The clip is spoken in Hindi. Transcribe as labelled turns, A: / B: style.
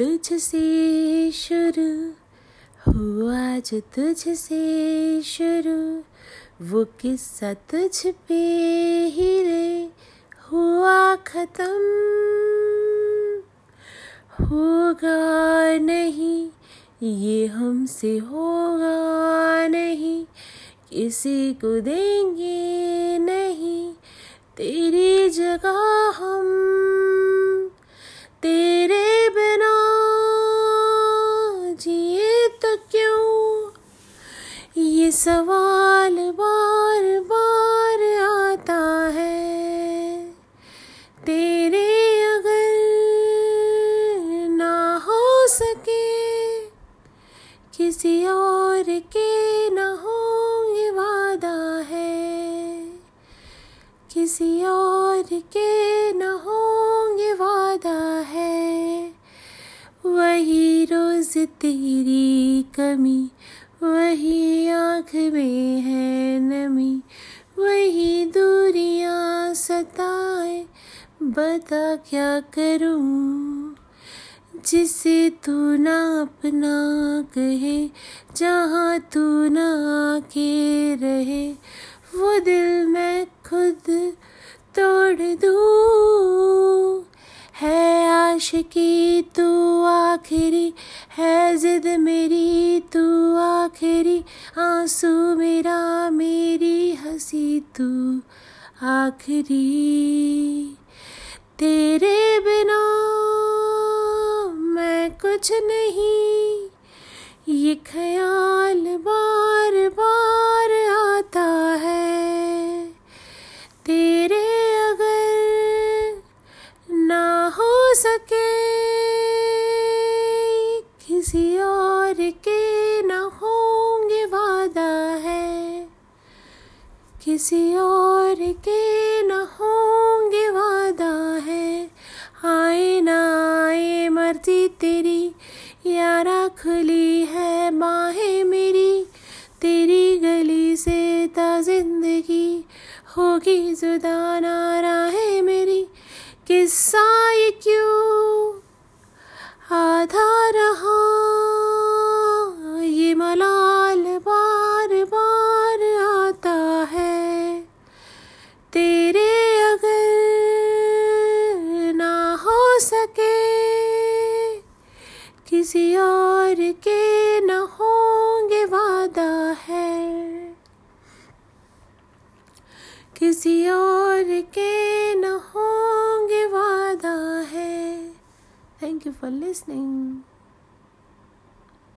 A: तुझसे शुरू हुआ जो तुझसे शुरू, वो किस्सा तुझ पे ही रे, हुआ खत्म। होगा नहीं, ये हमसे होगा नहीं, किसी को देंगे नहीं, तेरी जगह हम सवाल बार बार आता है। तेरे अगर ना हो सके, किसी और के न होंगे वादा है। किसी और के न होंगे वादा है। वही रोज तेरी कमी वही आँख में है नमी, वही दूरियाँ सताए। बता क्या करूँ? जिसे तू ना अपना कहे, जहाँ तू ना आके रहे, वो दिल मैं खुद तोड़ दूँ। है आशिकी तू आखिरी है जिद मेरी, तू आखिरी आँसू मेरा, मेरी हँसी तू आखिरी। तेरे बिना मैं कुछ नहीं किसी और के न होंगे वादा है। आए ना आए मर्ज़ी तेरी यारा खुली है बाहें मेरी। तेरी गली से ता ज़िंदगी होगी जुदा, ना राहें मेरी। किस्सा किसी और के न होंगे वादा है। किसी और के न होंगे वादा है। Thank you for listening